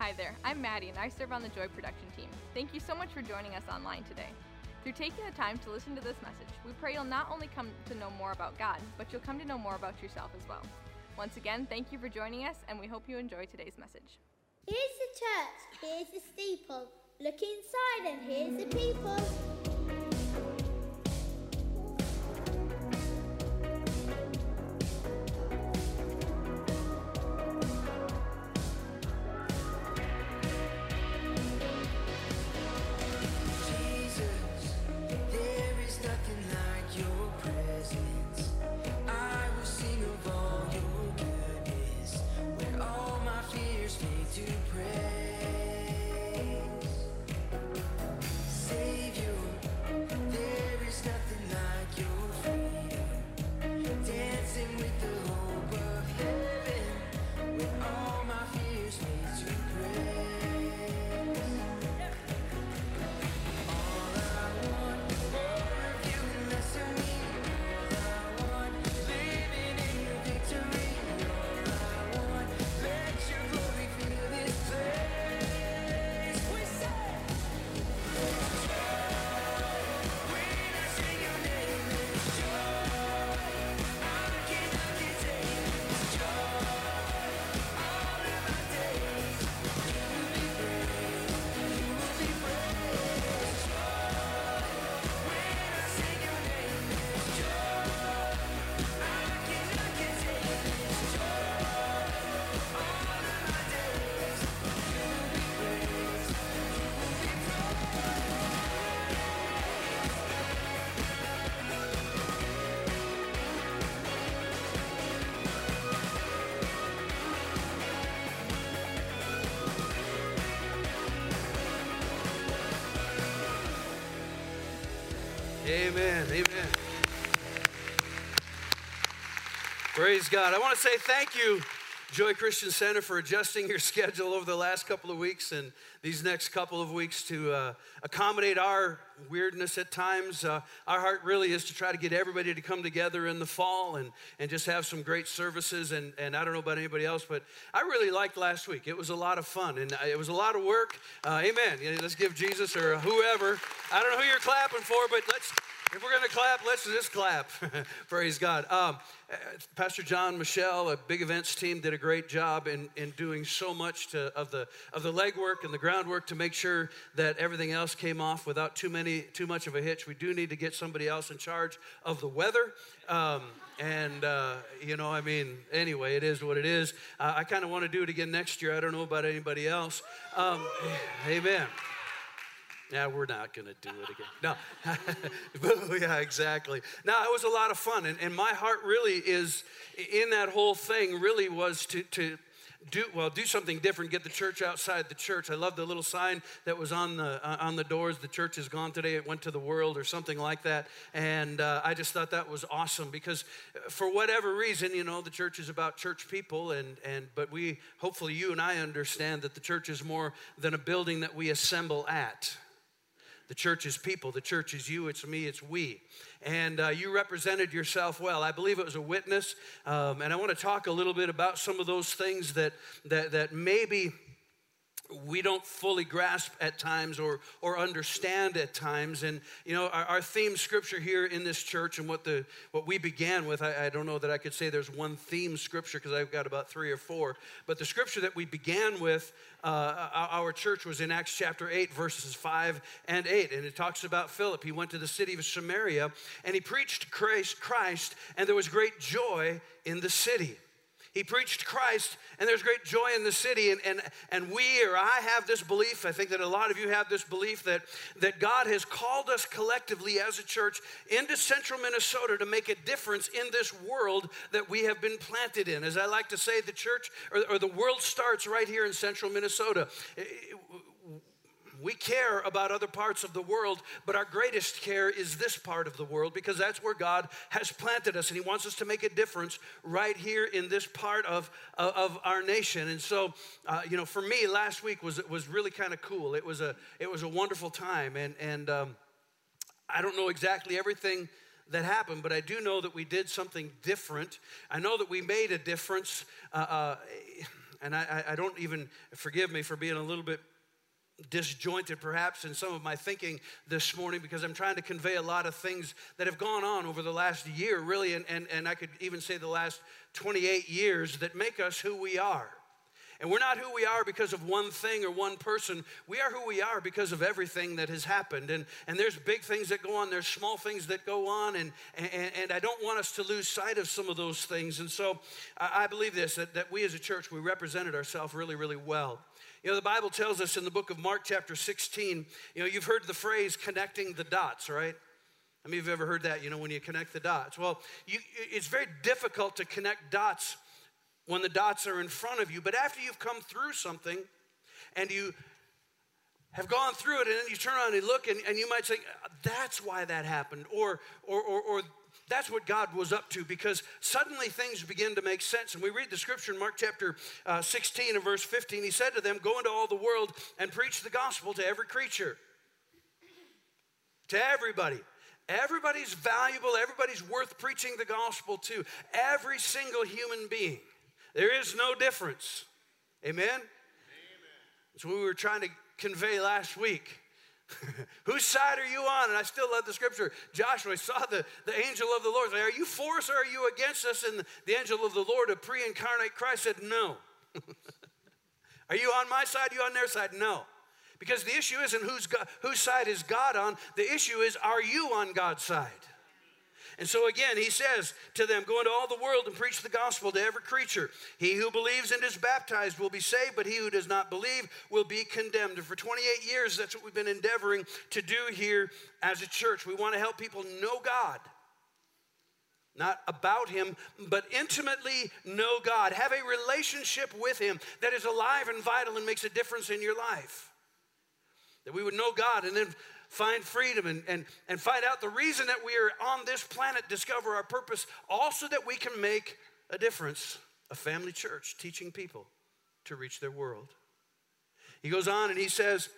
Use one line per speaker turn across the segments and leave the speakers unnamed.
Hi there, I'm Maddie and I serve on the Joy production team. Thank you so much for joining us online today. Through taking the time to listen to this message, we pray you'll not only come to know more about God, but you'll come to know more about yourself as well. Once again, thank you for joining us, and we hope you enjoy today's message.
Here's the church, here's the steeple. Look inside, and here's the people.
Amen. Praise God. I want to say thank you, Joy Christian Center, for adjusting your schedule over the last couple of weeks and these next couple of weeks to uh, accommodate our weirdness at times. Uh, our heart really is to try to get everybody to come together in the fall and, and just have some great services. And, and I don't know about anybody else, but I really liked last week. It was a lot of fun and it was a lot of work. Uh, amen. Let's give Jesus or whoever. I don't know who you're clapping for, but let's. If we're going to clap, let's just clap. Praise God. Um, uh, Pastor John, Michelle, a big events team, did a great job in, in doing so much to, of the of the legwork and the groundwork to make sure that everything else came off without too many too much of a hitch. We do need to get somebody else in charge of the weather. Um, and uh, you know, I mean, anyway, it is what it is. Uh, I kind of want to do it again next year. I don't know about anybody else. Um, amen. Yeah, we're not going to do it again. No. yeah, exactly. Now, it was a lot of fun. And, and my heart really is in that whole thing, really was to, to do well do something different get the church outside the church i love the little sign that was on the uh, on the doors the church is gone today it went to the world or something like that and uh, i just thought that was awesome because uh, for whatever reason you know the church is about church people and and but we hopefully you and i understand that the church is more than a building that we assemble at the church is people. The church is you. It's me. It's we. And uh, you represented yourself well. I believe it was a witness. Um, and I want to talk a little bit about some of those things that, that, that maybe we don't fully grasp at times or, or understand at times. And, you know, our, our theme scripture here in this church and what, the, what we began with, I, I don't know that I could say there's one theme scripture because I've got about three or four. But the scripture that we began with, uh, our, church was in Acts chapter 8, verses 5 and 8. And it talks about Philip. He went to the city of Samaria and he preached Christ, Christ and there was great joy in the city. He preached Christ, and there's great joy in the city. And, and, and we, or I, have this belief, I think that a lot of you have this belief, that, that God has called us collectively as a church into central Minnesota to make a difference in this world that we have been planted in. As I like to say, the church, or, or the world starts right here in central Minnesota we care about other parts of the world, but our greatest care is this part of the world because that's where God has planted us and He wants us to make a difference right here in this part of, of, our nation. And so, uh, you know, for me, last week was, was really kind of cool. It was a, it was a wonderful time. And, and um, I don't know exactly everything that happened, but I do know that we did something different. I know that we made a difference. Uh, uh, and I I don't even, forgive me for being a little bit disjointed perhaps in some of my thinking this morning because I'm trying to convey a lot of things that have gone on over the last year, really, and, and, and I could even say the last 28 years that make us who we are. And we're not who we are because of one thing or one person. We are who we are because of everything that has happened. And, and there's big things that go on, there's small things that go on, and, and, and I don't want us to lose sight of some of those things. And so I, I believe this that, that we as a church, we represented ourselves really, really well. You know, the Bible tells us in the book of Mark, chapter 16, you know, you've heard the phrase connecting the dots, right? How many of you have ever heard that, you know, when you connect the dots? Well, you, it's very difficult to connect dots when the dots are in front of you, but after you've come through something and you have gone through it and then you turn around and look and, and you might say, that's why that happened, or, or, or, or that's what God was up to because suddenly things begin to make sense. And we read the scripture in Mark chapter uh, 16 and verse 15. He said to them, Go into all the world and preach the gospel to every creature, to everybody. Everybody's valuable, everybody's worth preaching the gospel to. Every single human being. There is no difference. Amen? Amen. That's what we were trying to convey last week. Whose side are you on? And I still love the scripture. Joshua saw the, the angel of the Lord. Are you for us or are you against us? And the angel of the Lord, a pre incarnate Christ, said, No. are you on my side? Are you on their side? No. Because the issue isn't whose, God, whose side is God on. The issue is, are you on God's side? And so again, he says to them, Go into all the world and preach the gospel to every creature. He who believes and is baptized will be saved, but he who does not believe will be condemned. And for 28 years, that's what we've been endeavoring to do here as a church. We want to help people know God. Not about him, but intimately know God. Have a relationship with him that is alive and vital and makes a difference in your life. That we would know God and then find freedom and, and, and find out the reason that we are on this planet, discover our purpose, also that we can make a difference. A family church teaching people to reach their world. He goes on and he says,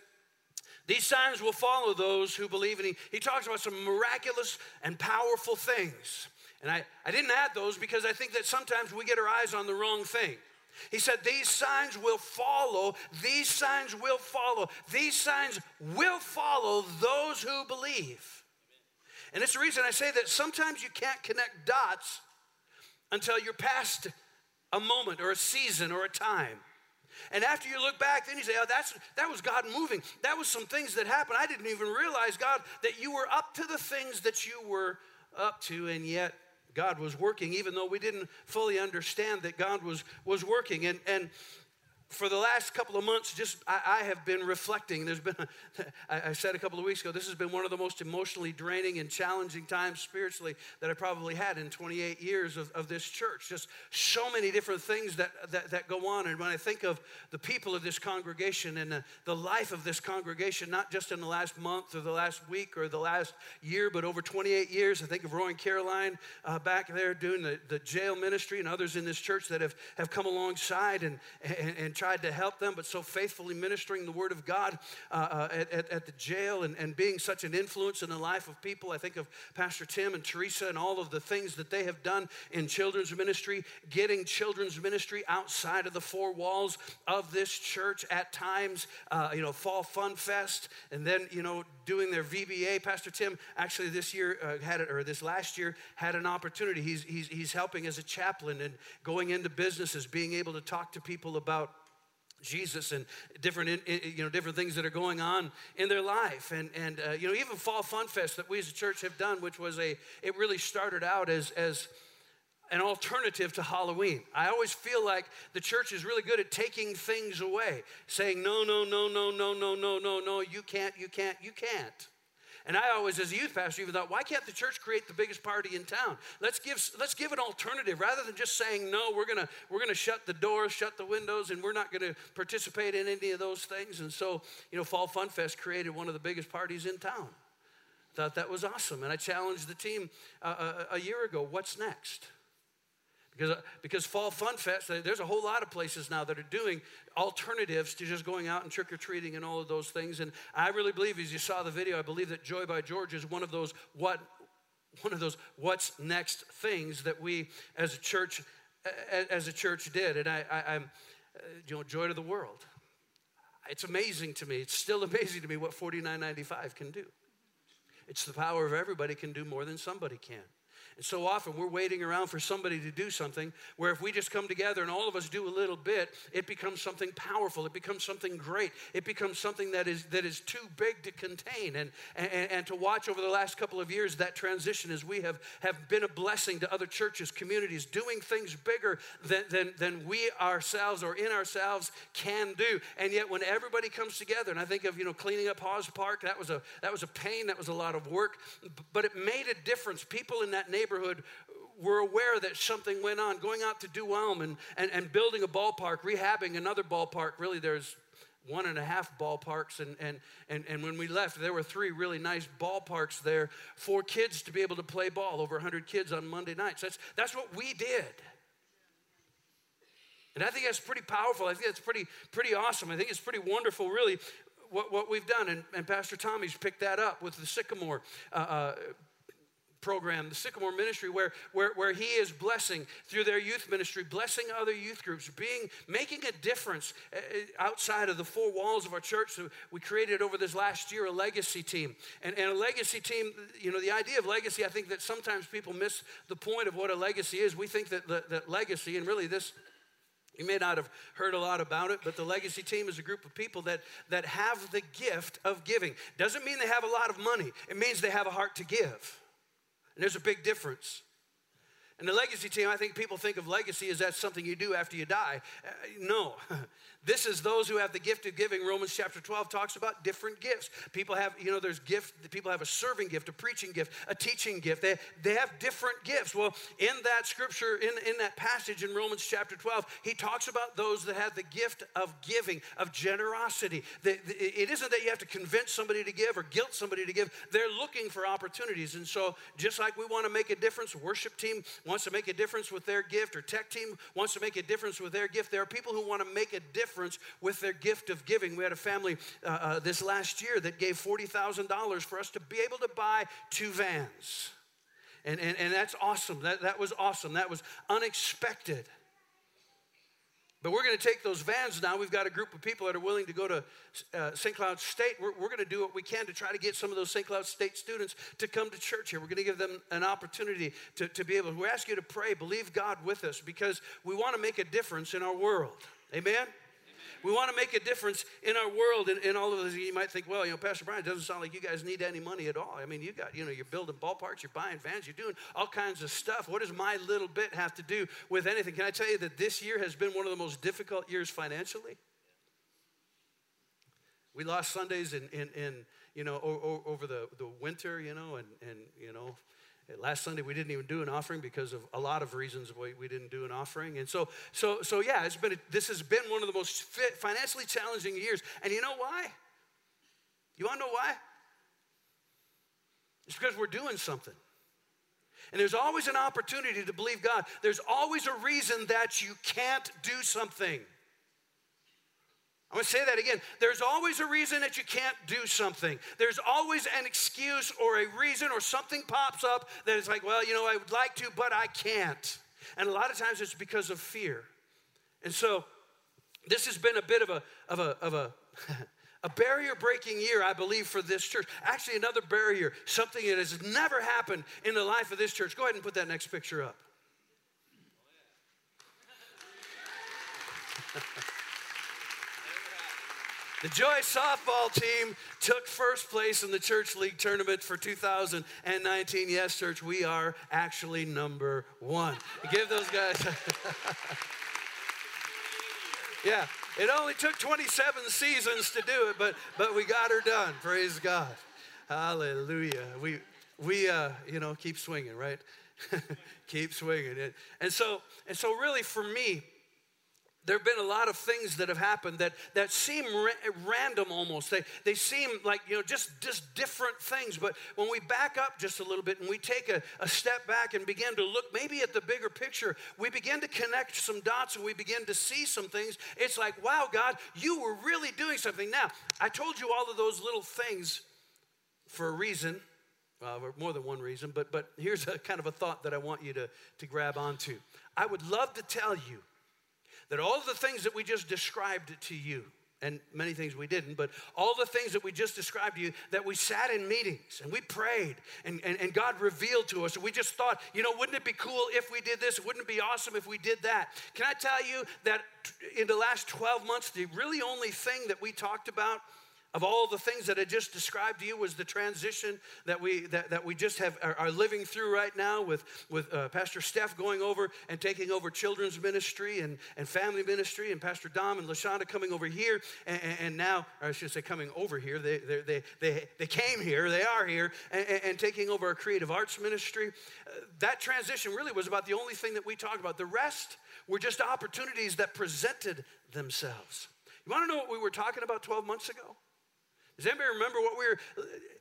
these signs will follow those who believe. And he, he talks about some miraculous and powerful things. And I, I didn't add those because I think that sometimes we get our eyes on the wrong thing. He said, These signs will follow, these signs will follow, these signs will follow those who believe. And it's the reason I say that sometimes you can't connect dots until you're past a moment or a season or a time. And after you look back, then you say, oh, that's, that was God moving. That was some things that happened. I didn't even realize, God, that you were up to the things that you were up to, and yet God was working, even though we didn't fully understand that God was, was working. And, and for the last couple of months, just I, I have been reflecting. There's been, a, I, I said a couple of weeks ago, this has been one of the most emotionally draining and challenging times spiritually that I probably had in 28 years of, of this church. Just so many different things that, that, that go on. And when I think of the people of this congregation and the, the life of this congregation, not just in the last month or the last week or the last year, but over 28 years, I think of Roy and Caroline uh, back there doing the, the jail ministry and others in this church that have, have come alongside and, and, and tried to help them, but so faithfully ministering the Word of God uh, uh, at, at, at, the jail and, and being such an influence in the life of people. I think of Pastor Tim and Teresa and all of the things that they have done in children's ministry, getting children's ministry outside of the four walls of this church at times, uh, you know, Fall Fun Fest, and then, you know, doing their VBA. Pastor Tim actually this year uh, had it, or this last year had an opportunity. He's, he's, he's helping as a chaplain and going into businesses, being able to talk to people about Jesus and different, you know, different things that are going on in their life. And, and uh, you know, even Fall Fun Fest that we as a church have done, which was a, it really started out as, as an alternative to Halloween. I always feel like the church is really good at taking things away, saying, no, no, no, no, no, no, no, no, no, you can't, you can't, you can't. And I always, as a youth pastor, even thought, why can't the church create the biggest party in town? Let's give, let's give an alternative rather than just saying, no, we're gonna, we're gonna shut the doors, shut the windows, and we're not gonna participate in any of those things. And so, you know, Fall Fun Fest created one of the biggest parties in town. Thought that was awesome. And I challenged the team uh, a, a year ago, what's next? Because, because Fall Fun Fest, there's a whole lot of places now that are doing alternatives to just going out and trick or treating and all of those things. And I really believe, as you saw the video, I believe that Joy by George is one of those what, one of those what's next things that we as a church, as a church did. And I, I, I'm uh, you know, Joy to the World. It's amazing to me. It's still amazing to me what $49.95 can do. It's the power of everybody can do more than somebody can. And so often we're waiting around for somebody to do something where if we just come together and all of us do a little bit, it becomes something powerful. It becomes something great. It becomes something that is, that is too big to contain. And, and, and to watch over the last couple of years that transition as we have, have been a blessing to other churches, communities, doing things bigger than, than, than we ourselves or in ourselves can do. And yet when everybody comes together, and I think of, you know, cleaning up Hawes Park, that was a, that was a pain, that was a lot of work, but it made a difference. People in that neighborhood were aware that something went on. Going out to Duelm and, and, and building a ballpark, rehabbing another ballpark. Really, there's one and a half ballparks. And, and, and, and when we left, there were three really nice ballparks there for kids to be able to play ball, over 100 kids on Monday nights. That's, that's what we did. And I think that's pretty powerful. I think that's pretty, pretty awesome. I think it's pretty wonderful, really, what, what we've done. And, and Pastor Tommy's picked that up with the Sycamore uh, uh, program, the Sycamore Ministry, where, where, where he is blessing through their youth ministry, blessing other youth groups, being making a difference uh, outside of the four walls of our church. So we created over this last year a legacy team. And, and a legacy team, you know, the idea of legacy, I think that sometimes people miss the point of what a legacy is. We think that, that, that legacy, and really this you may not have heard a lot about it, but the legacy team is a group of people that, that have the gift of giving. Doesn't mean they have a lot of money, it means they have a heart to give. And there's a big difference. And the legacy team, I think people think of legacy as that's something you do after you die. Uh, no. This is those who have the gift of giving. Romans chapter 12 talks about different gifts. People have, you know, there's gift, people have a serving gift, a preaching gift, a teaching gift. They, they have different gifts. Well, in that scripture, in, in that passage in Romans chapter 12, he talks about those that have the gift of giving, of generosity. The, the, it isn't that you have to convince somebody to give or guilt somebody to give. They're looking for opportunities. And so, just like we want to make a difference, worship team wants to make a difference with their gift, or tech team wants to make a difference with their gift, there are people who want to make a difference with their gift of giving. We had a family uh, uh, this last year that gave $40,000 for us to be able to buy two vans. And, and, and that's awesome. That, that was awesome. That was unexpected. But we're going to take those vans now. We've got a group of people that are willing to go to uh, St. Cloud State. We're, we're going to do what we can to try to get some of those St. Cloud State students to come to church here. We're going to give them an opportunity to, to be able, we ask you to pray, believe God with us because we want to make a difference in our world. Amen? We want to make a difference in our world. And, and all of this, you might think, well, you know, Pastor Brian, it doesn't sound like you guys need any money at all. I mean, you got, you know, you're building ballparks, you're buying vans, you're doing all kinds of stuff. What does my little bit have to do with anything? Can I tell you that this year has been one of the most difficult years financially? We lost Sundays in, in, in you know, over the, the winter, you know, and, and, you know, Last Sunday we didn't even do an offering because of a lot of reasons why we didn't do an offering, and so so so yeah, it's been a, this has been one of the most fit, financially challenging years. And you know why? You want to know why? It's because we're doing something. And there's always an opportunity to believe God. There's always a reason that you can't do something. I'm to say that again. There's always a reason that you can't do something. There's always an excuse or a reason or something pops up that is like, well, you know, I would like to, but I can't. And a lot of times it's because of fear. And so this has been a bit of a, of a, of a, a barrier breaking year, I believe, for this church. Actually, another barrier, something that has never happened in the life of this church. Go ahead and put that next picture up. The Joy softball team took first place in the church league tournament for 2019. Yes, church, we are actually number one. Give those guys. yeah, it only took 27 seasons to do it, but but we got her done. Praise God. Hallelujah. We we uh, you know keep swinging, right? keep swinging. it. And so and so really for me there have been a lot of things that have happened that, that seem ra- random almost. They, they seem like, you know, just, just different things. But when we back up just a little bit and we take a, a step back and begin to look maybe at the bigger picture, we begin to connect some dots and we begin to see some things. It's like, wow, God, you were really doing something. Now, I told you all of those little things for a reason. Well, more than one reason, but, but here's a kind of a thought that I want you to, to grab onto. I would love to tell you that all the things that we just described to you, and many things we didn't, but all the things that we just described to you, that we sat in meetings and we prayed and, and, and God revealed to us. And we just thought, you know, wouldn't it be cool if we did this? Wouldn't it be awesome if we did that? Can I tell you that in the last 12 months, the really only thing that we talked about of all the things that I just described to you was the transition that we that, that we just have are, are living through right now with with uh, Pastor Steph going over and taking over children's ministry and, and family ministry and Pastor Dom and Lashonda coming over here and, and- now I should say coming over here. They they they they, they came here they are here and, and- and taking over our creative arts ministry. Uh, that transition really was about the only thing that we talked about. The rest were just opportunities that presented themselves. You want to know what we were talking about 12 months ago does anybody remember what we were?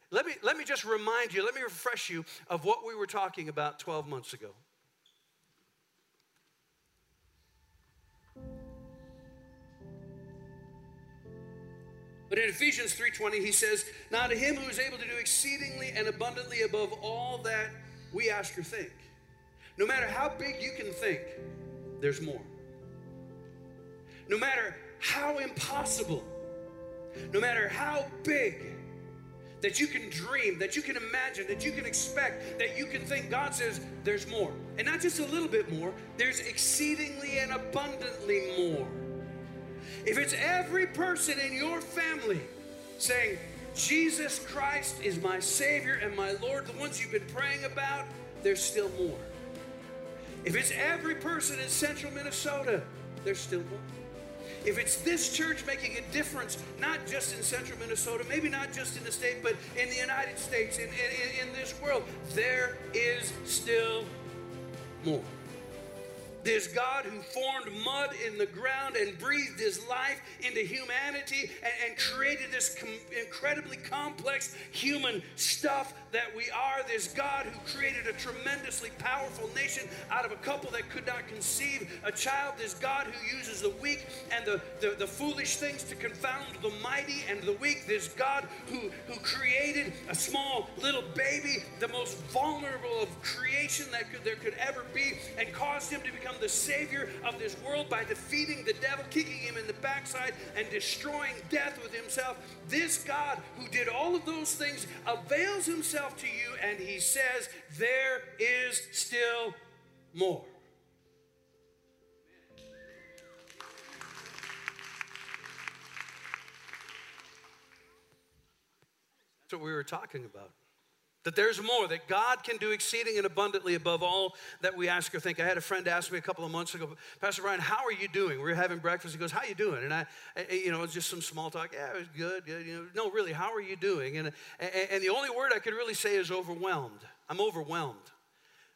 Let me, let me just remind you, let me refresh you of what we were talking about 12 months ago. But in Ephesians 3:20 he says, "Now to him who is able to do exceedingly and abundantly above all that we ask or think." No matter how big you can think, there's more. No matter how impossible no matter how big that you can dream, that you can imagine, that you can expect, that you can think, God says there's more. And not just a little bit more, there's exceedingly and abundantly more. If it's every person in your family saying, Jesus Christ is my Savior and my Lord, the ones you've been praying about, there's still more. If it's every person in central Minnesota, there's still more. If it's this church making a difference, not just in central Minnesota, maybe not just in the state, but in the United States, in, in, in this world, there is still more. There's God who formed mud in the ground and breathed his life into humanity and, and created this com- incredibly complex human stuff that we are. There's God who created a tremendously powerful nation out of a couple that could not conceive a child. There's God who uses the weak and the, the, the foolish things to confound the mighty and the weak. There's God who, who created a small little baby, the most vulnerable of creation that could, there could ever be, and caused him to become the savior of this world by defeating the devil, kicking him in the backside, and destroying death with himself. This God who did all of those things avails himself to you, and he says, There is still more. That's what we were talking about. That there's more, that God can do exceeding and abundantly above all that we ask or think. I had a friend ask me a couple of months ago, Pastor Brian, how are you doing? We were having breakfast. He goes, How you doing? And I, you know, it was just some small talk. Yeah, it was good, good. You know, no, really, how are you doing? And, and the only word I could really say is overwhelmed. I'm overwhelmed.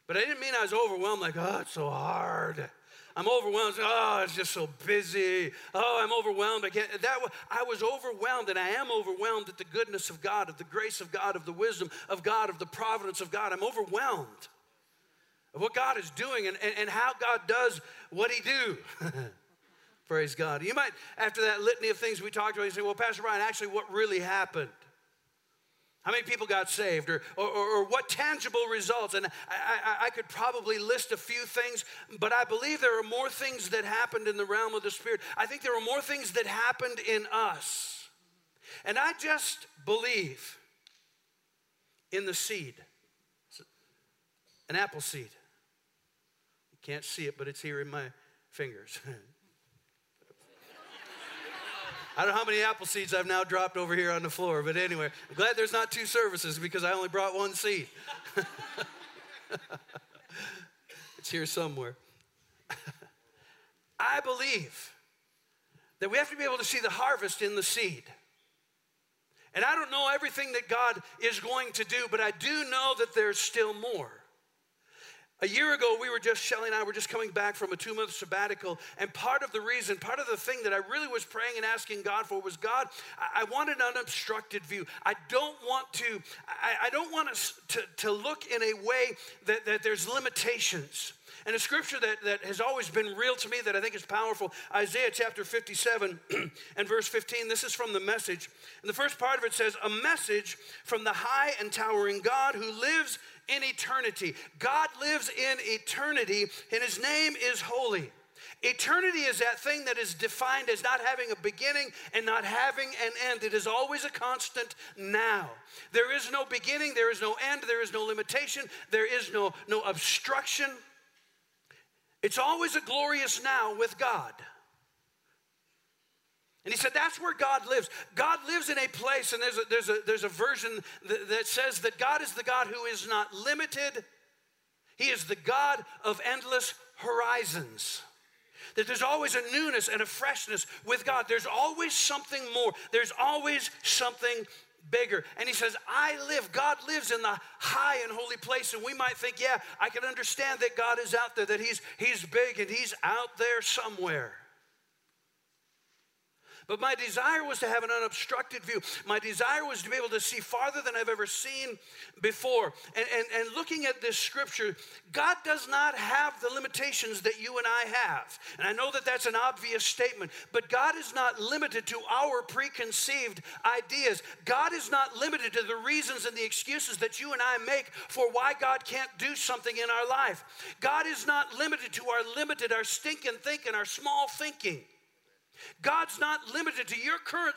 But I didn't mean I was overwhelmed like, oh, it's so hard. I'm overwhelmed. Oh, it's just so busy. Oh, I'm overwhelmed. I can't. That I was overwhelmed, and I am overwhelmed at the goodness of God, of the grace of God, of the wisdom of God, of the providence of God. I'm overwhelmed of what God is doing and, and, and how God does what He do. Praise God. You might, after that litany of things we talked about, you say, well, Pastor Brian, actually, what really happened? How many people got saved, or, or, or, what tangible results? And I, I, I could probably list a few things, but I believe there are more things that happened in the realm of the Spirit. I think there are more things that happened in us. And I just believe in the seed an apple seed. You can't see it, but it's here in my fingers. I don't know how many apple seeds I've now dropped over here on the floor, but anyway, I'm glad there's not two services because I only brought one seed. it's here somewhere. I believe that we have to be able to see the harvest in the seed. And I don't know everything that God is going to do, but I do know that there's still more. A year ago, we were just, Shelly and I were just coming back from a two month sabbatical. And part of the reason, part of the thing that I really was praying and asking God for was God, I, want an unobstructed view. I don't want to, I, I don't want us to, to look in a way that, that there's limitations. And a scripture that, that has always been real to me that I think is powerful Isaiah chapter 57 and verse 15. This is from the message. And the first part of it says, A message from the high and towering God who lives in eternity. God lives in eternity, and his name is holy. Eternity is that thing that is defined as not having a beginning and not having an end. It is always a constant now. There is no beginning, there is no end, there is no limitation, there is no, no obstruction. It's always a glorious now with God. And he said, that's where God lives. God lives in a place, and there's a, there's a, there's a version that, that says that God is the God who is not limited, He is the God of endless horizons. That there's always a newness and a freshness with God. There's always something more, there's always something bigger. And he says, I live. God lives in the high and holy place. And we might think, yeah, I can understand that God is out there, that He's He's big and He's out there somewhere. But my desire was to have an unobstructed view. My desire was to be able to see farther than I've ever seen before. And, and, and looking at this scripture, God does not have the limitations that you and I have. And I know that that's an obvious statement, but God is not limited to our preconceived ideas. God is not limited to the reasons and the excuses that you and I make for why God can't do something in our life. God is not limited to our limited, our stinking thinking, our small thinking. God's not limited to your current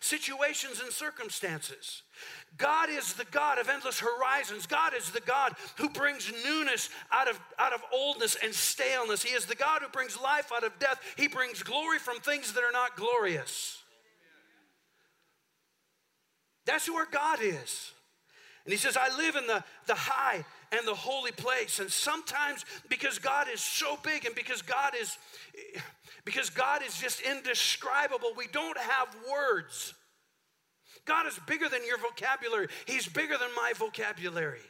situations and circumstances. God is the God of endless horizons. God is the God who brings newness out of, out of oldness and staleness. He is the God who brings life out of death. He brings glory from things that are not glorious. That's who our God is. And he says, I live in the, the high and the holy place. And sometimes because God is so big and because God is because God is just indescribable. We don't have words. God is bigger than your vocabulary, He's bigger than my vocabulary.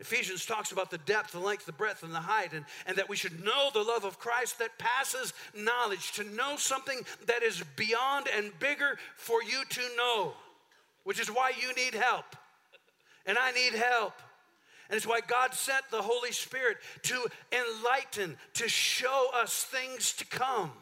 Ephesians talks about the depth, the length, the breadth, and the height, and, and that we should know the love of Christ that passes knowledge, to know something that is beyond and bigger for you to know, which is why you need help. And I need help. And it's why God sent the Holy Spirit to enlighten, to show us things to come.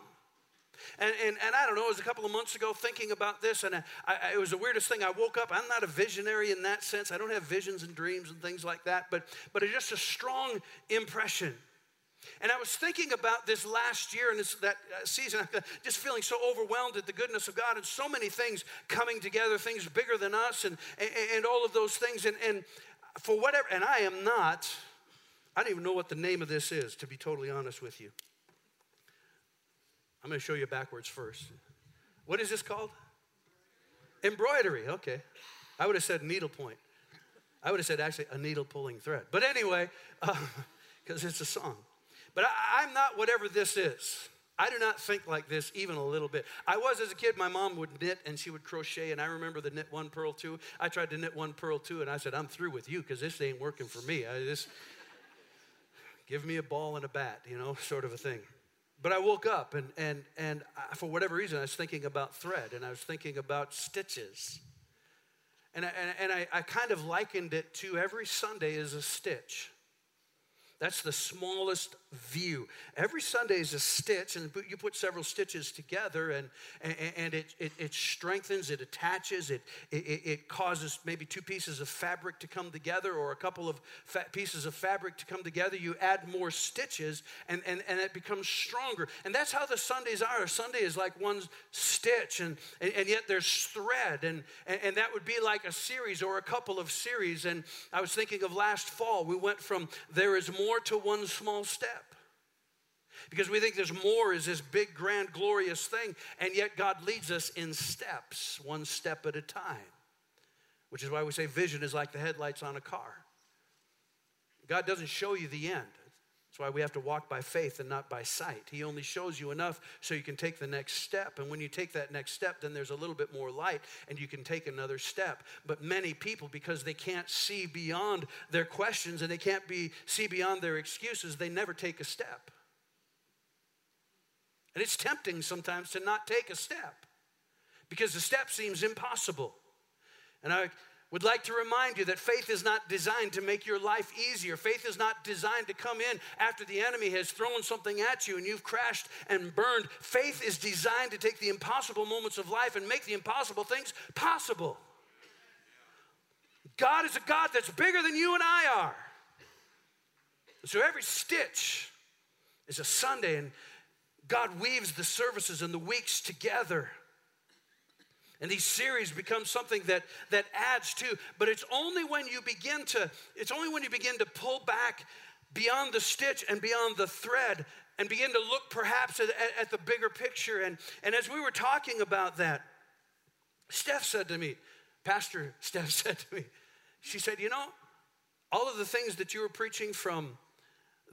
And, and, and I don't know, it was a couple of months ago thinking about this, and I, I, it was the weirdest thing. I woke up, I'm not a visionary in that sense. I don't have visions and dreams and things like that, but, but it's just a strong impression. And I was thinking about this last year and this, that uh, season, just feeling so overwhelmed at the goodness of God and so many things coming together, things bigger than us, and, and, and all of those things. And, and for whatever, and I am not, I don't even know what the name of this is, to be totally honest with you. I'm going to show you backwards first. What is this called? Embroidery, okay. I would have said needlepoint. I would have said actually a needle pulling thread. But anyway, because uh, it's a song. But I, I'm not whatever this is. I do not think like this even a little bit. I was as a kid, my mom would knit and she would crochet, and I remember the knit one, purl two. I tried to knit one, purl two, and I said, I'm through with you because this ain't working for me. I just give me a ball and a bat, you know, sort of a thing. But I woke up, and, and, and for whatever reason, I was thinking about thread and I was thinking about stitches. And I, and, and I, I kind of likened it to every Sunday is a stitch. That's the smallest view. Every Sunday is a stitch, and you put several stitches together, and, and, it, it, it, strengthens, it attaches, it, it, it, causes maybe two pieces of fabric to come together or a couple of pieces of fabric to come together. You add more stitches, and, and, and it becomes stronger. And that's how the Sundays are. A Sunday is like one stitch, and, and, and yet there's thread, and, and, and that would be like a series or a couple of series. And I was thinking of last fall, we went from there is more more to one small step. Because we think there's more is this big, grand, glorious thing, and yet God leads us in steps, one step at a time. Which is why we say vision is like the headlights on a car. God doesn't show you the end. That's why we have to walk by faith and not by sight. He only shows you enough so you can take the next step. And when you take that next step, then there's a little bit more light and you can take another step. But many people, because they can't see beyond their questions and they can't be, see beyond their excuses, they never take a step. And it's tempting sometimes to not take a step because the step seems impossible. And I would like to remind you that faith is not designed to make your life easier. Faith is not designed to come in after the enemy has thrown something at you and you've crashed and burned. Faith is designed to take the impossible moments of life and make the impossible things possible. God is a God that's bigger than you and I are. So every stitch is a Sunday, and God weaves the services and the weeks together. And these series become something that, that adds to, but it's only when you begin to, it's only when you begin to pull back beyond the stitch and beyond the thread and begin to look perhaps at, at, at the bigger picture. And, and as we were talking about that, Steph said to me, Pastor Steph said to me, she said, You know, all of the things that you were preaching from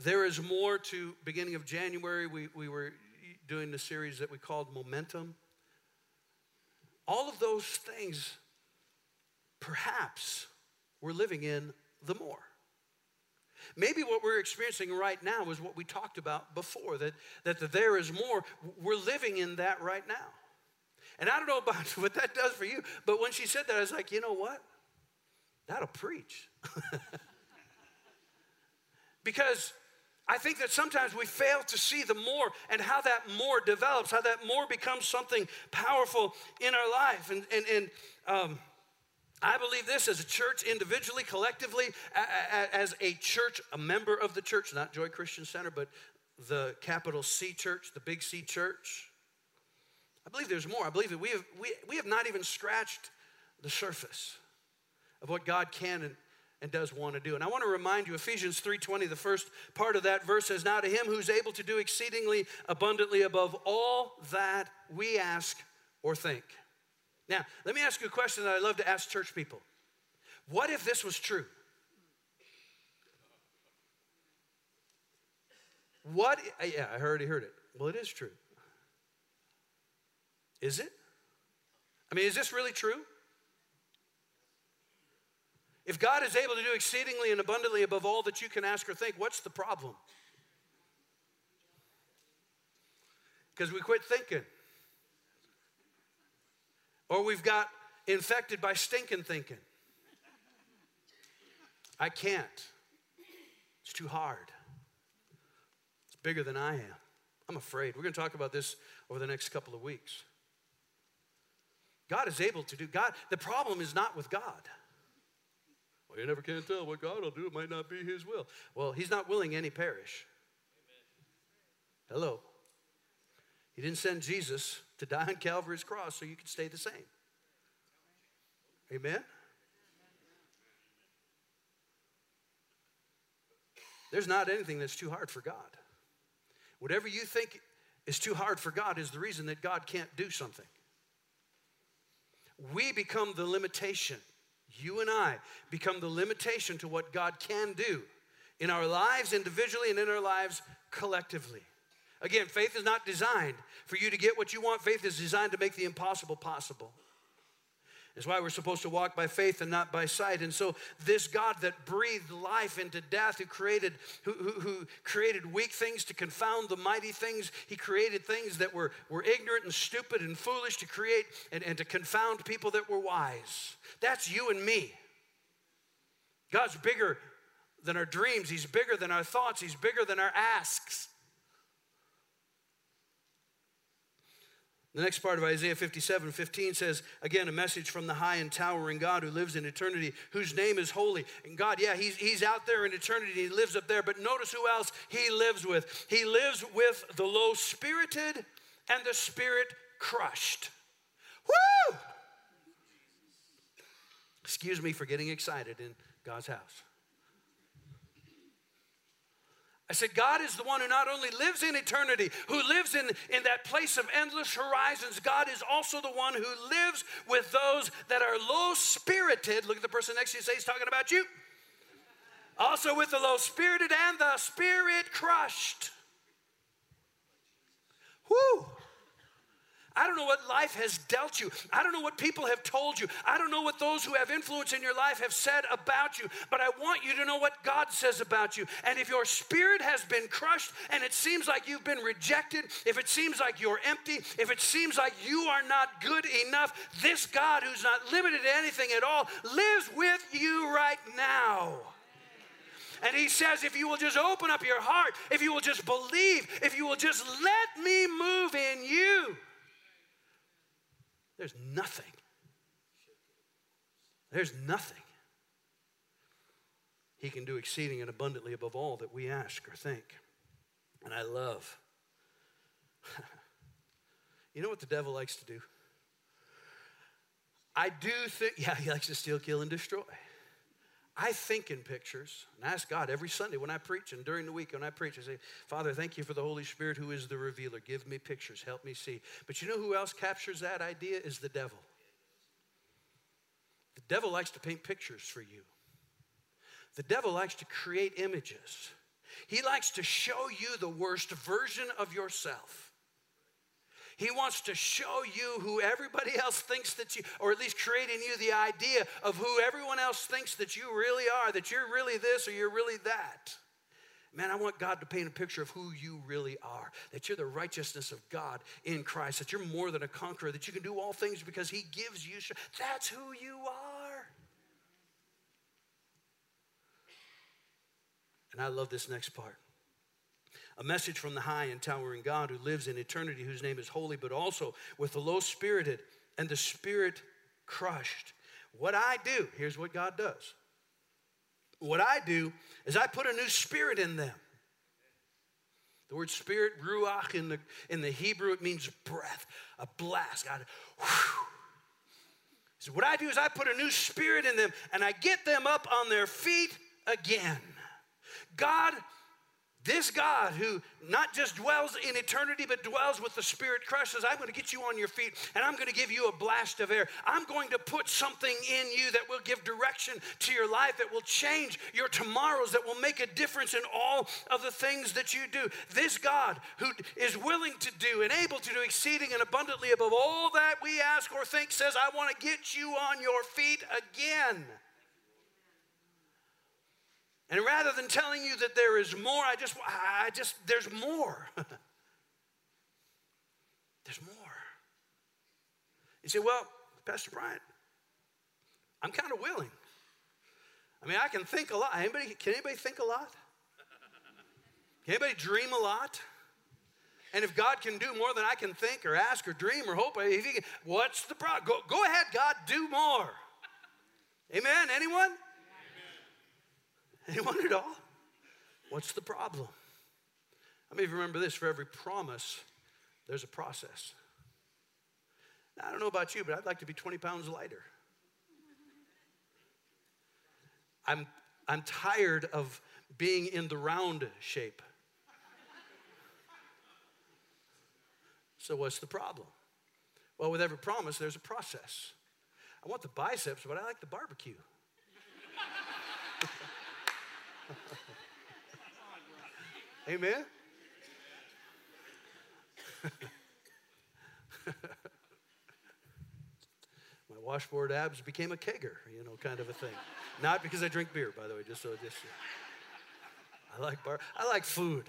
there is more to beginning of January, we, we were doing the series that we called Momentum. All of those things, perhaps, we're living in the more. Maybe what we're experiencing right now is what we talked about before that, that the there is more. We're living in that right now. And I don't know about what that does for you, but when she said that, I was like, you know what? That'll preach. because I think that sometimes we fail to see the more and how that more develops, how that more becomes something powerful in our life. And, and, and um, I believe this as a church, individually, collectively, a, a, as a church, a member of the church, not Joy Christian Center, but the capital C church, the big C church. I believe there's more. I believe that we have, we, we have not even scratched the surface of what God can and, and does want to do. And I want to remind you Ephesians 3:20 the first part of that verse says now to him who's able to do exceedingly abundantly above all that we ask or think. Now, let me ask you a question that I love to ask church people. What if this was true? What uh, yeah, I already heard it. Well, it is true. Is it? I mean, is this really true? If God is able to do exceedingly and abundantly above all that you can ask or think, what's the problem? Because we quit thinking. Or we've got infected by stinking thinking. I can't. It's too hard. It's bigger than I am. I'm afraid. We're going to talk about this over the next couple of weeks. God is able to do God. The problem is not with God. Well, you never can tell what God will do. It might not be His will. Well, He's not willing any perish. Hello. He didn't send Jesus to die on Calvary's cross so you could stay the same. Amen? There's not anything that's too hard for God. Whatever you think is too hard for God is the reason that God can't do something. We become the limitation you and I become the limitation to what God can do in our lives individually and in our lives collectively. Again, faith is not designed for you to get what you want, faith is designed to make the impossible possible. That's why we're supposed to walk by faith and not by sight. And so, this God that breathed life into death, who created, who, who, who, created weak things to confound the mighty things, He created things that were, were ignorant and stupid and foolish to create and, and to confound people that were wise. That's you and me. God's bigger than our dreams, He's bigger than our thoughts, He's bigger than our asks. The next part of Isaiah 57 15 says, again, a message from the high and towering God who lives in eternity, whose name is holy. And God, yeah, he's, he's out there in eternity, he lives up there, but notice who else he lives with. He lives with the low spirited and the spirit crushed. Woo! Excuse me for getting excited in God's house. I said, God is the one who not only lives in eternity, who lives in, in that place of endless horizons, God is also the one who lives with those that are low spirited. Look at the person next to you, say he's talking about you. Also with the low spirited and the spirit crushed. Whoo! I don't know what life has dealt you. I don't know what people have told you. I don't know what those who have influence in your life have said about you. But I want you to know what God says about you. And if your spirit has been crushed and it seems like you've been rejected, if it seems like you're empty, if it seems like you are not good enough, this God who's not limited to anything at all lives with you right now. And he says, if you will just open up your heart, if you will just believe, if you will just let me move in you, there's nothing. There's nothing. He can do exceeding and abundantly above all that we ask or think. And I love. you know what the devil likes to do? I do think, yeah, he likes to steal, kill, and destroy. I think in pictures and I ask God every Sunday when I preach and during the week when I preach, I say, Father, thank you for the Holy Spirit who is the revealer. Give me pictures, help me see. But you know who else captures that idea? Is the devil. The devil likes to paint pictures for you. The devil likes to create images. He likes to show you the worst version of yourself. He wants to show you who everybody else thinks that you, or at least create in you the idea of who everyone else thinks that you really are, that you're really this or you're really that. Man, I want God to paint a picture of who you really are, that you're the righteousness of God in Christ, that you're more than a conqueror, that you can do all things because He gives you. That's who you are. And I love this next part. A message from the high and towering God who lives in eternity, whose name is holy, but also with the low spirited and the spirit crushed. What I do, here's what God does. What I do is I put a new spirit in them. The word spirit, ruach, in the, in the Hebrew, it means breath, a blast. God, whew. So what I do is I put a new spirit in them and I get them up on their feet again. God this God who not just dwells in eternity, but dwells with the Spirit crushed says, I'm going to get you on your feet and I'm going to give you a blast of air. I'm going to put something in you that will give direction to your life, that will change your tomorrows, that will make a difference in all of the things that you do. This God who is willing to do and able to do exceeding and abundantly above all that we ask or think says, I want to get you on your feet again. And rather than telling you that there is more, I just, I just, there's more. there's more. You say, well, Pastor Brian, I'm kind of willing. I mean, I can think a lot. Anybody, can anybody think a lot? Can anybody dream a lot? And if God can do more than I can think or ask or dream or hope, if he can, what's the problem? Go, go ahead, God, do more. Amen? Anyone? Anyone at all? What's the problem? I mean, remember this for every promise, there's a process. Now, I don't know about you, but I'd like to be 20 pounds lighter. I'm, I'm tired of being in the round shape. So, what's the problem? Well, with every promise, there's a process. I want the biceps, but I like the barbecue. Amen? My washboard abs became a kegger, you know, kind of a thing. Not because I drink beer, by the way, just so just. I like bar. I like food.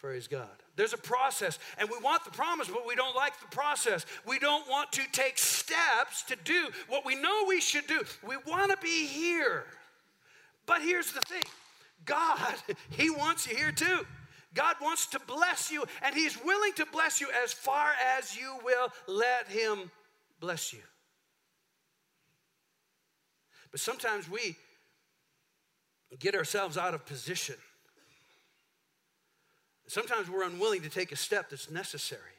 Praise God. There's a process, and we want the promise, but we don't like the process. We don't want to take steps to do what we know we should do. We want to be here. But here's the thing God, He wants you here too. God wants to bless you, and He's willing to bless you as far as you will let Him bless you. But sometimes we get ourselves out of position. Sometimes we're unwilling to take a step that's necessary.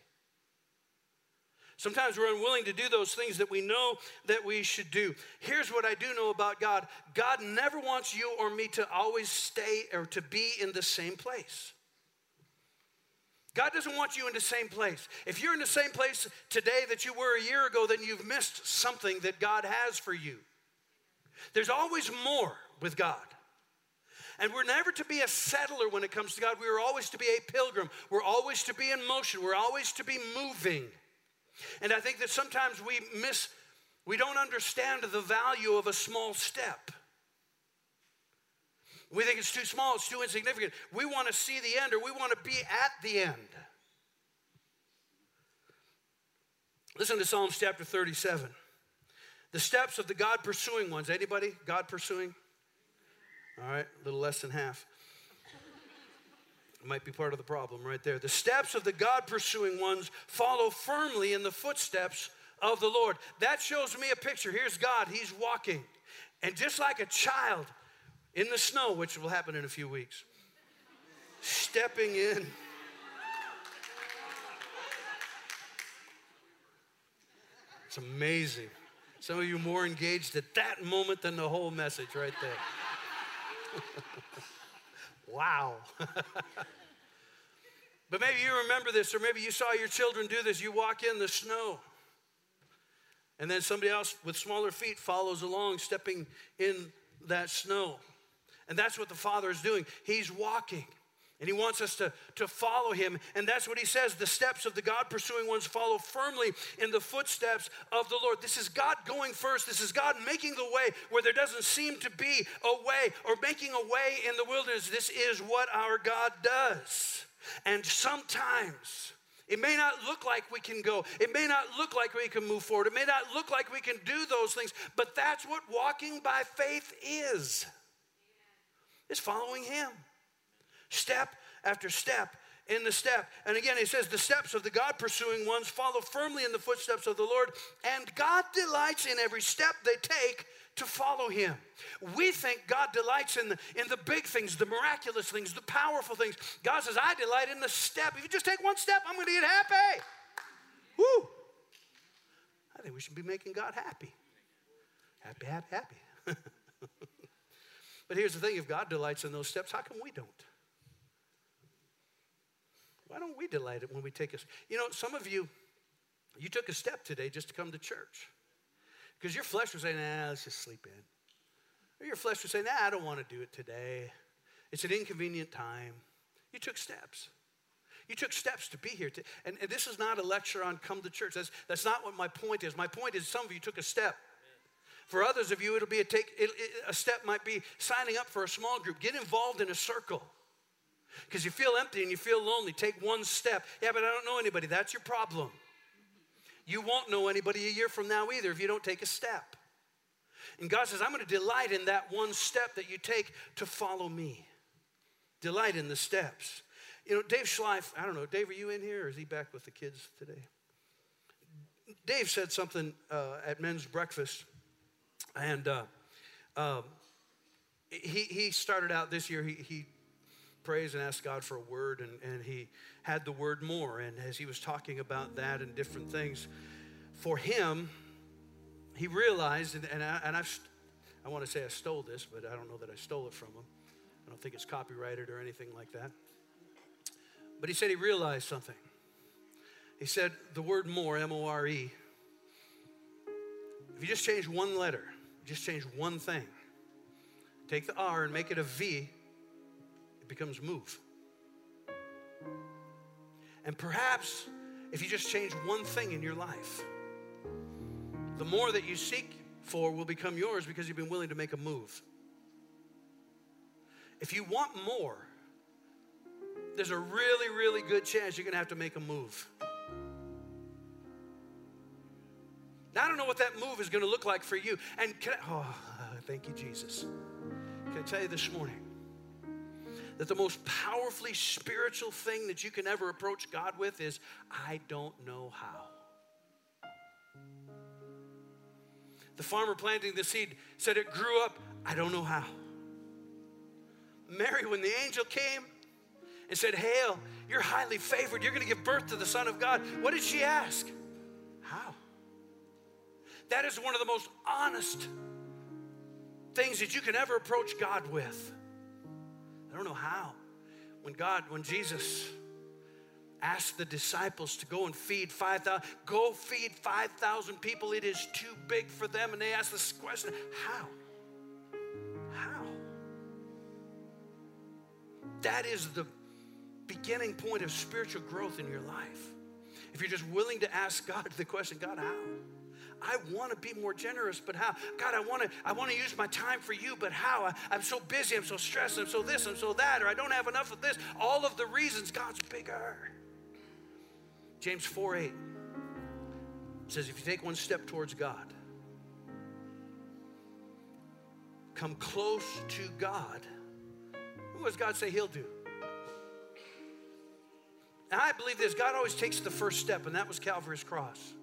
Sometimes we're unwilling to do those things that we know that we should do. Here's what I do know about God God never wants you or me to always stay or to be in the same place. God doesn't want you in the same place. If you're in the same place today that you were a year ago, then you've missed something that God has for you. There's always more with God. And we're never to be a settler when it comes to God. We are always to be a pilgrim. We're always to be in motion. We're always to be moving. And I think that sometimes we miss, we don't understand the value of a small step. We think it's too small, it's too insignificant. We want to see the end or we want to be at the end. Listen to Psalms chapter 37. The steps of the God pursuing ones. Anybody? God pursuing? All right, a little less than half. Might be part of the problem right there. The steps of the God pursuing ones follow firmly in the footsteps of the Lord. That shows me a picture. Here's God, He's walking. And just like a child in the snow, which will happen in a few weeks, stepping in. It's amazing. Some of you more engaged at that moment than the whole message right there. wow. but maybe you remember this, or maybe you saw your children do this. You walk in the snow, and then somebody else with smaller feet follows along, stepping in that snow. And that's what the Father is doing. He's walking. And he wants us to, to follow him. And that's what he says the steps of the God pursuing ones follow firmly in the footsteps of the Lord. This is God going first. This is God making the way where there doesn't seem to be a way or making a way in the wilderness. This is what our God does. And sometimes it may not look like we can go. It may not look like we can move forward. It may not look like we can do those things, but that's what walking by faith is. It's following him step after step in the step. And again, he says, the steps of the God pursuing ones follow firmly in the footsteps of the Lord, and God delights in every step they take to follow him. We think God delights in the, in the big things, the miraculous things, the powerful things. God says, I delight in the step. If you just take one step, I'm going to get happy. Woo! I think we should be making God happy. Happy, happy, happy. but here's the thing if God delights in those steps, how come we don't? Why don't we delight it when we take a You know, some of you, you took a step today just to come to church. Because your flesh was saying, nah, let's just sleep in. Or your flesh was saying, nah, I don't want to do it today. It's an inconvenient time. You took steps. You took steps to be here. To, and, and this is not a lecture on come to church. That's, that's not what my point is. My point is some of you took a step. For others of you, it'll be a take. It, it, a step might be signing up for a small group. Get involved in a circle. Because you feel empty and you feel lonely. Take one step. Yeah, but I don't know anybody. That's your problem. You won't know anybody a year from now either if you don't take a step. And God says, I'm going to delight in that one step that you take to follow me. Delight in the steps. You know, Dave Schleif, I don't know, Dave, are you in here or is he back with the kids today? Dave said something uh, at men's breakfast, and uh, um, he, he started out this year, he, he prays and asked God for a word, and, and he had the word more. And as he was talking about that and different things, for him, he realized, and, and, I, and I've, I want to say I stole this, but I don't know that I stole it from him. I don't think it's copyrighted or anything like that. But he said he realized something. He said the word more, M O R E, if you just change one letter, just change one thing, take the R and make it a V, becomes move. And perhaps if you just change one thing in your life, the more that you seek for will become yours because you've been willing to make a move. If you want more, there's a really, really good chance you're going to have to make a move. Now, I don't know what that move is going to look like for you. And can I, oh, thank you, Jesus. Can I tell you this morning? That the most powerfully spiritual thing that you can ever approach God with is, I don't know how. The farmer planting the seed said it grew up, I don't know how. Mary, when the angel came and said, Hail, you're highly favored, you're going to give birth to the Son of God, what did she ask? How? That is one of the most honest things that you can ever approach God with. I don't know how. When God, when Jesus asked the disciples to go and feed 5,000, go feed 5,000 people, it is too big for them. And they asked this question how? How? That is the beginning point of spiritual growth in your life. If you're just willing to ask God the question, God, how? I want to be more generous, but how? God, I want to I want to use my time for you, but how? I, am so busy, I'm so stressed, I'm so this, I'm so that, or I don't have enough of this. All of the reasons God's bigger. James 4 8 says, if you take one step towards God, come close to God, what does God say He'll do? And I believe this God always takes the first step, and that was Calvary's cross.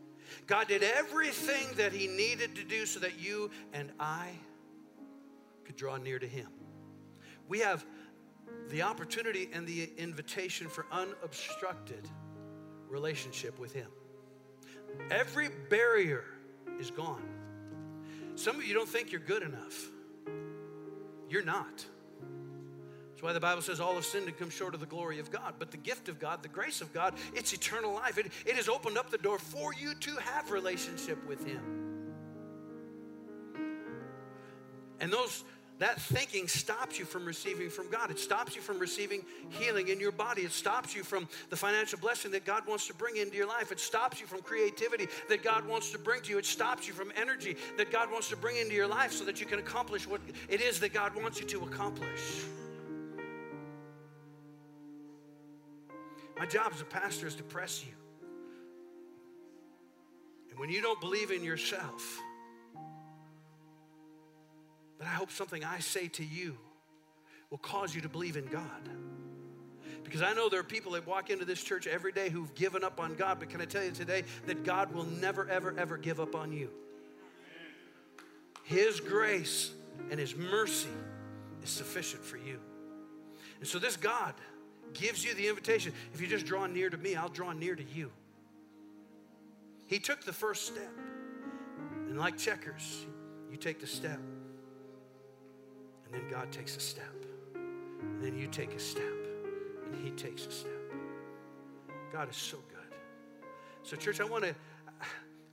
God did everything that He needed to do so that you and I could draw near to Him. We have the opportunity and the invitation for unobstructed relationship with Him. Every barrier is gone. Some of you don't think you're good enough. You're not. That's why the Bible says all have sinned and come short of the glory of God. But the gift of God, the grace of God, it's eternal life. It, it has opened up the door for you to have relationship with Him. And those that thinking stops you from receiving from God. It stops you from receiving healing in your body. It stops you from the financial blessing that God wants to bring into your life. It stops you from creativity that God wants to bring to you. It stops you from energy that God wants to bring into your life so that you can accomplish what it is that God wants you to accomplish. My job as a pastor is to press you. And when you don't believe in yourself, but I hope something I say to you will cause you to believe in God. Because I know there are people that walk into this church every day who've given up on God, but can I tell you today that God will never, ever, ever give up on you? His grace and His mercy is sufficient for you. And so, this God gives you the invitation if you just draw near to me, I'll draw near to you. He took the first step. And like checkers, you take the step. And then God takes a step. And then you take a step. And He takes a step. God is so good. So, church, I want to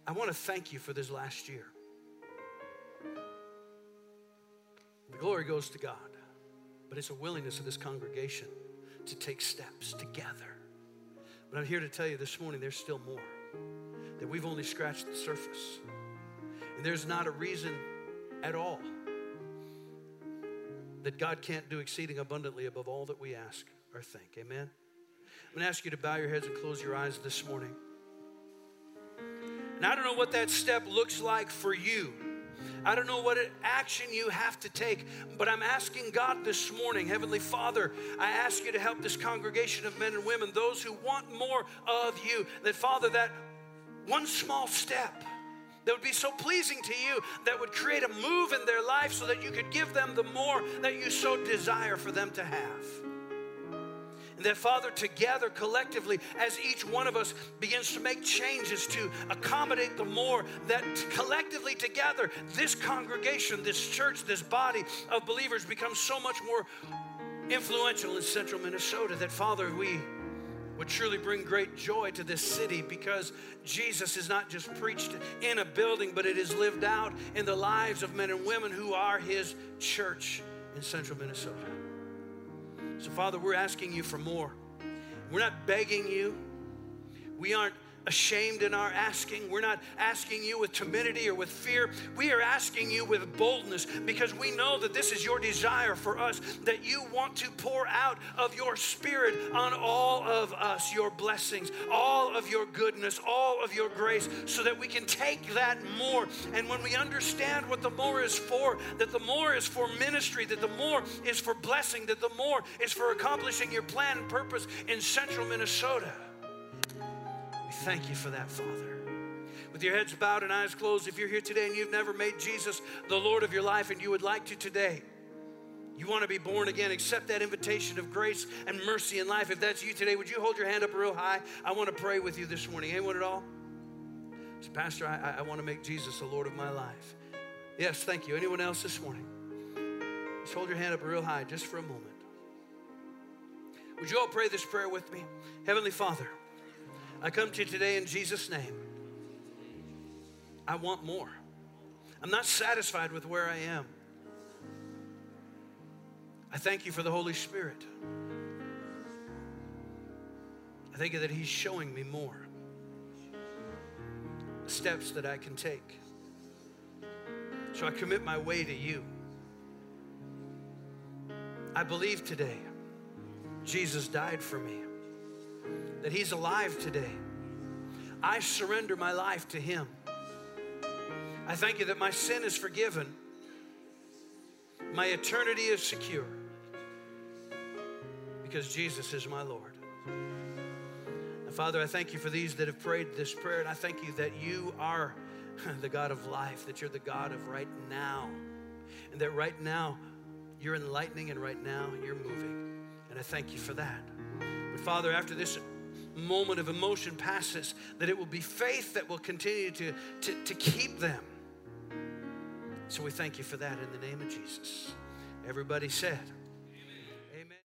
I want to thank you for this last year. The glory goes to God, but it's a willingness of this congregation to take steps together. But I'm here to tell you this morning there's still more, that we've only scratched the surface. And there's not a reason at all that God can't do exceeding abundantly above all that we ask or think. Amen? I'm to ask you to bow your heads and close your eyes this morning. And I don't know what that step looks like for you. I don't know what action you have to take, but I'm asking God this morning, Heavenly Father, I ask you to help this congregation of men and women, those who want more of you, that Father, that one small step that would be so pleasing to you that would create a move in their life so that you could give them the more that you so desire for them to have. That, Father, together, collectively, as each one of us begins to make changes to accommodate the more, that collectively together, this congregation, this church, this body of believers becomes so much more influential in central Minnesota. That, Father, we would truly bring great joy to this city because Jesus is not just preached in a building, but it is lived out in the lives of men and women who are his church in central Minnesota. So, Father, we're asking you for more. We're not begging you. We aren't ashamed in our asking. We're not asking you with timidity or with fear. We are asking you with boldness because we know that this is your desire for us, that you want to pour out of your spirit on all of us, your blessings, all of your goodness, all of your grace, so that we can take that more. And when we understand what the more is for, that the more is for ministry, that the more is for blessing, that the more is for accomplishing your plan and purpose in central Minnesota thank you for that, Father. With your heads bowed and eyes closed, if you're here today and you've never made Jesus the Lord of your life and you would like to today, you want to be born again, accept that invitation of grace and mercy in life. If that's you today, would you hold your hand up real high? I want to pray with you this morning. Anyone at all? So, Pastor, I, I want to make Jesus the Lord of my life. Yes, thank you. Anyone else this morning? Just hold your hand up real high just for a moment. Would you all pray this prayer with me? Heavenly Father, I come to you today in Jesus' name. I want more. I'm not satisfied with where I am. I thank you for the Holy Spirit. I thank you that He's showing me more steps that I can take. So I commit my way to you. I believe today Jesus died for me that He's alive today. I surrender my life to Him. I thank you that my sin is forgiven, my eternity is secure because Jesus is my Lord. And Father, I thank you for these that have prayed this prayer, and I thank you that you are the God of life, that you're the God of right now, and that right now you're enlightening and right now you're moving. And I thank you for that. But Father, after this moment of emotion passes, that it will be faith that will continue to, to, to keep them. So we thank you for that in the name of Jesus. Everybody said,